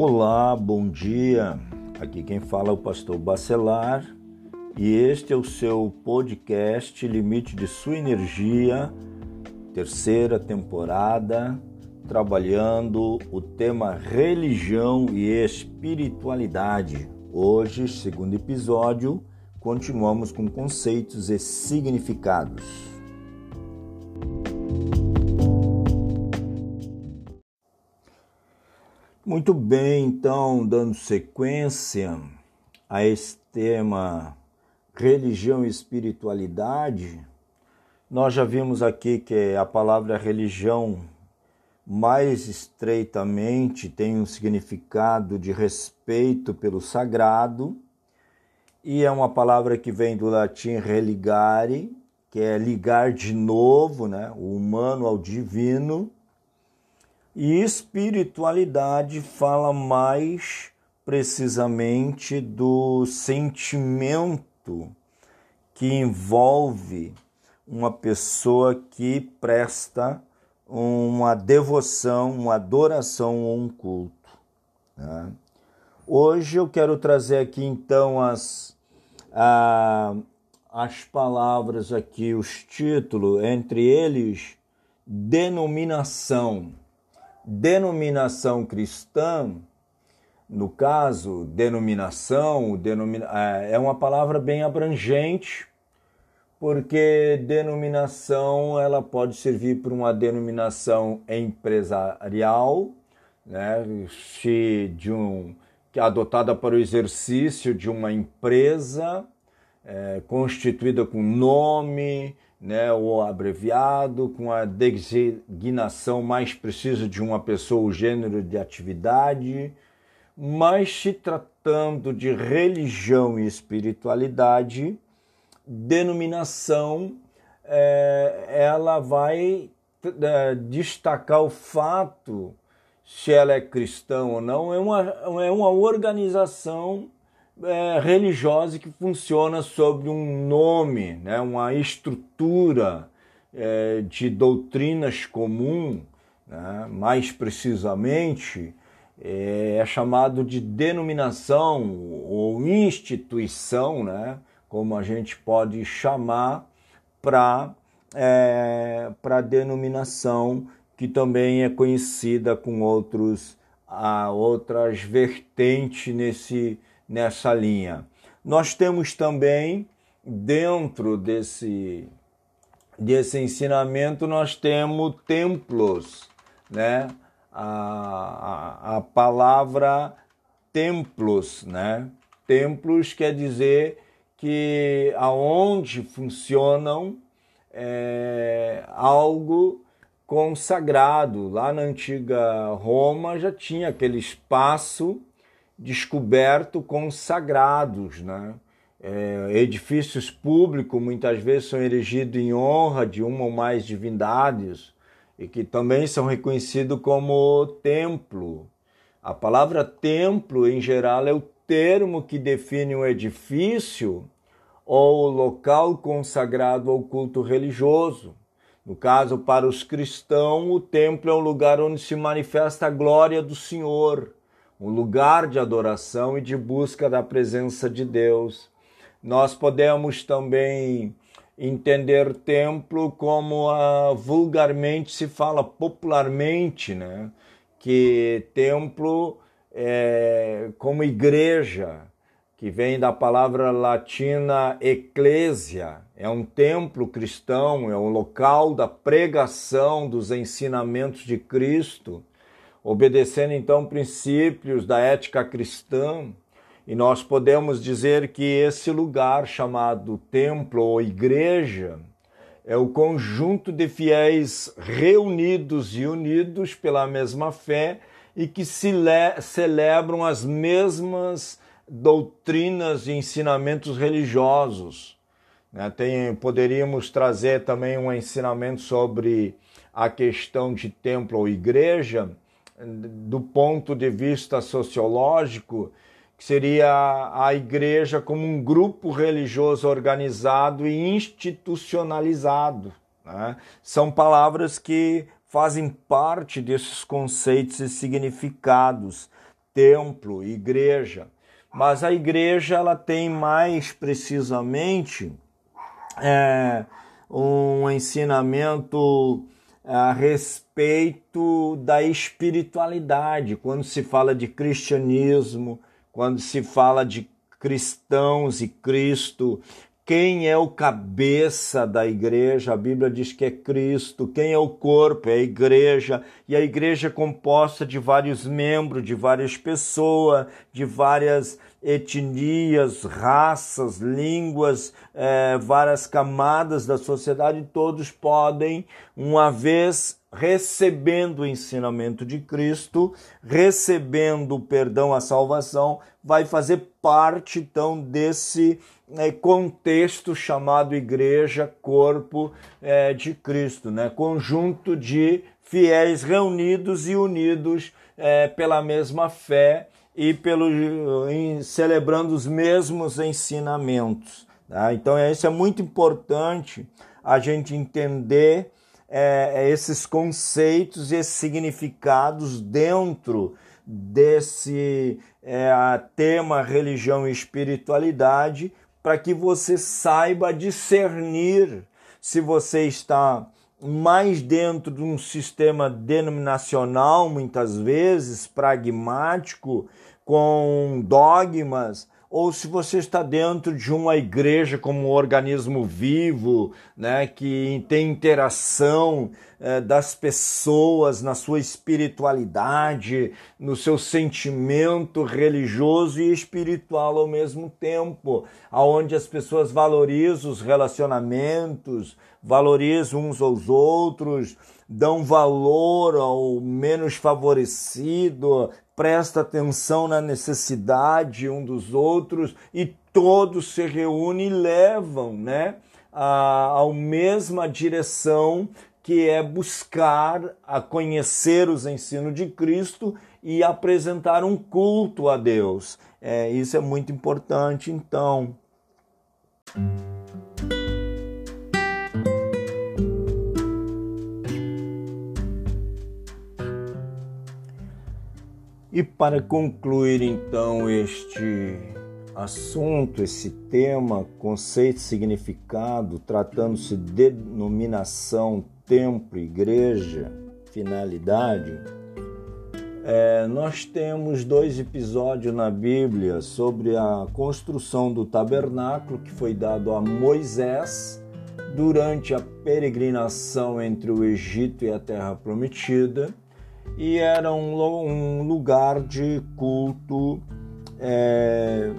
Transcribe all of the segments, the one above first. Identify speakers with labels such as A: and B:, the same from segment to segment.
A: Olá, bom dia. Aqui quem fala é o pastor Bacelar e este é o seu podcast Limite de Sua Energia, terceira temporada, trabalhando o tema religião e espiritualidade. Hoje, segundo episódio, continuamos com conceitos e significados. Muito bem, então, dando sequência a esse tema religião e espiritualidade, nós já vimos aqui que a palavra religião mais estreitamente tem um significado de respeito pelo sagrado e é uma palavra que vem do latim religare, que é ligar de novo, né, o humano ao divino e espiritualidade fala mais precisamente do sentimento que envolve uma pessoa que presta uma devoção, uma adoração ou um culto. Né? Hoje eu quero trazer aqui então as, a, as palavras aqui, os títulos, entre eles, denominação denominação cristã, no caso, denominação, denomina, é, é uma palavra bem abrangente, porque denominação ela pode servir para uma denominação empresarial, né, se de um é adotada para o exercício de uma empresa é, constituída com nome, né, ou abreviado, com a designação mais precisa de uma pessoa, o gênero de atividade, mas se tratando de religião e espiritualidade, denominação, é, ela vai é, destacar o fato se ela é cristã ou não, é uma, é uma organização é, religiosa que funciona sobre um nome, né, uma estrutura é, de doutrinas comum, né, mais precisamente, é, é, chamado de denominação ou instituição, né, como a gente pode chamar para é, para denominação que também é conhecida com outros a outras vertentes nesse nessa linha. Nós temos também, dentro desse, desse ensinamento, nós temos templos, né? A, a, a palavra templos, né? Templos quer dizer que aonde funcionam é, algo consagrado. Lá na antiga Roma já tinha aquele espaço descoberto consagrados, né? É, edifícios públicos muitas vezes são erigidos em honra de uma ou mais divindades e que também são reconhecidos como templo. A palavra templo, em geral, é o termo que define um edifício ou local consagrado ao culto religioso. No caso, para os cristãos, o templo é um lugar onde se manifesta a glória do Senhor um lugar de adoração e de busca da presença de Deus. Nós podemos também entender templo como a, vulgarmente se fala popularmente, né? Que templo é como igreja, que vem da palavra latina eclésia, é um templo cristão, é um local da pregação dos ensinamentos de Cristo obedecendo então princípios da ética cristã, e nós podemos dizer que esse lugar chamado templo ou igreja é o conjunto de fiéis reunidos e unidos pela mesma fé e que celebram as mesmas doutrinas e ensinamentos religiosos. Né? Tem, poderíamos trazer também um ensinamento sobre a questão de templo ou igreja, do ponto de vista sociológico, que seria a igreja como um grupo religioso organizado e institucionalizado. Né? São palavras que fazem parte desses conceitos e significados. templo, igreja. Mas a igreja ela tem mais precisamente é, um ensinamento a respeito da espiritualidade. Quando se fala de cristianismo, quando se fala de cristãos e Cristo, quem é o cabeça da igreja? A Bíblia diz que é Cristo. Quem é o corpo? É a igreja. E a igreja é composta de vários membros, de várias pessoas, de várias etnias, raças, línguas, é, várias camadas da sociedade. Todos podem, uma vez recebendo o ensinamento de Cristo, recebendo o perdão, a salvação, vai fazer parte então desse é, contexto chamado igreja, corpo é, de Cristo, né? conjunto de fiéis reunidos e unidos pela mesma fé e pelo, em, celebrando os mesmos ensinamentos. Tá? Então, isso é muito importante a gente entender é, esses conceitos e esses significados dentro desse é, tema religião e espiritualidade, para que você saiba discernir se você está mais dentro de um sistema denominacional, muitas vezes pragmático, com dogmas, ou se você está dentro de uma igreja como um organismo vivo, né, que tem interação eh, das pessoas na sua espiritualidade, no seu sentimento religioso e espiritual ao mesmo tempo, aonde as pessoas valorizam os relacionamentos, valorizam uns aos outros, dão valor ao menos favorecido, presta atenção na necessidade um dos outros e todos se reúnem e levam, né, a, a mesma direção que é buscar a conhecer os ensinos de Cristo e apresentar um culto a Deus. É, isso é muito importante, então. E para concluir então este assunto, esse tema, conceito, significado, tratando-se de denominação, templo, igreja, finalidade, é, nós temos dois episódios na Bíblia sobre a construção do tabernáculo que foi dado a Moisés durante a peregrinação entre o Egito e a Terra Prometida e era um, lugar de culto é,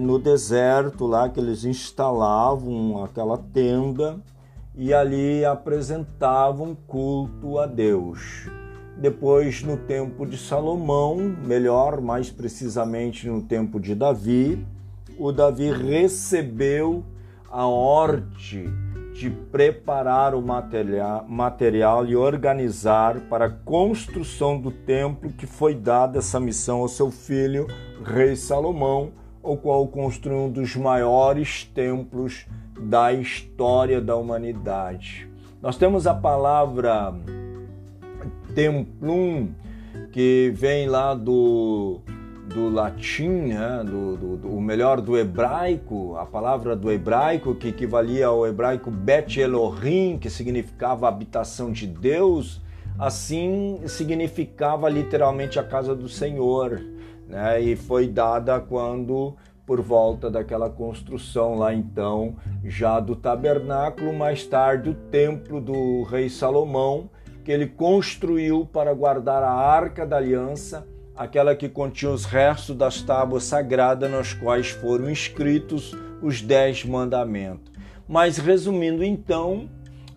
A: no deserto lá que eles instalavam aquela tenda e ali apresentavam culto a Deus. Depois, no tempo de Salomão, melhor, mais precisamente no tempo de Davi, o Davi recebeu a ordem de preparar o material, e organizar para a construção do templo que foi dada essa missão ao seu filho, rei Salomão, o qual construiu um dos maiores templos da história da humanidade. Nós temos a palavra templum, que vem lá do do latim, né? do, do, do, o melhor do hebraico, a palavra do hebraico que equivalia ao hebraico Bet Elohim, que significava habitação de Deus, assim significava literalmente a casa do Senhor, né? E foi dada quando por volta daquela construção lá então já do tabernáculo, mais tarde o templo do rei Salomão, que ele construiu para guardar a arca da aliança aquela que continha os restos das tábuas sagradas nas quais foram escritos os dez mandamentos. Mas resumindo então,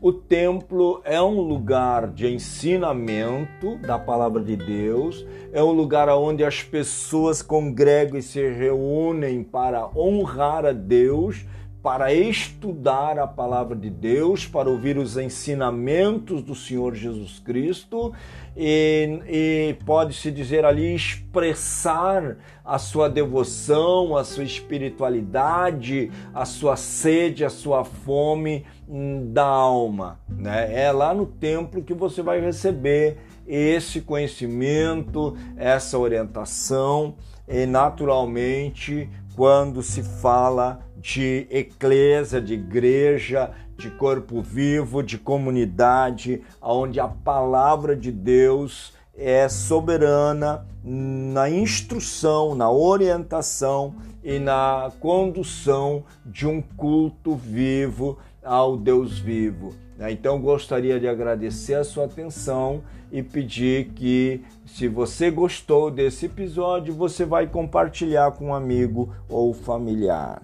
A: o templo é um lugar de ensinamento da palavra de Deus, é um lugar onde as pessoas congregam e se reúnem para honrar a Deus para estudar a palavra de Deus, para ouvir os ensinamentos do Senhor Jesus Cristo e, e pode-se dizer ali expressar a sua devoção, a sua espiritualidade, a sua sede, a sua fome hum, da alma. Né? É lá no templo que você vai receber esse conhecimento, essa orientação e naturalmente quando se fala de eclésia, de igreja, de corpo vivo, de comunidade, onde a palavra de Deus é soberana na instrução, na orientação e na condução de um culto vivo ao Deus vivo. Então gostaria de agradecer a sua atenção e pedir que, se você gostou desse episódio, você vai compartilhar com um amigo ou familiar.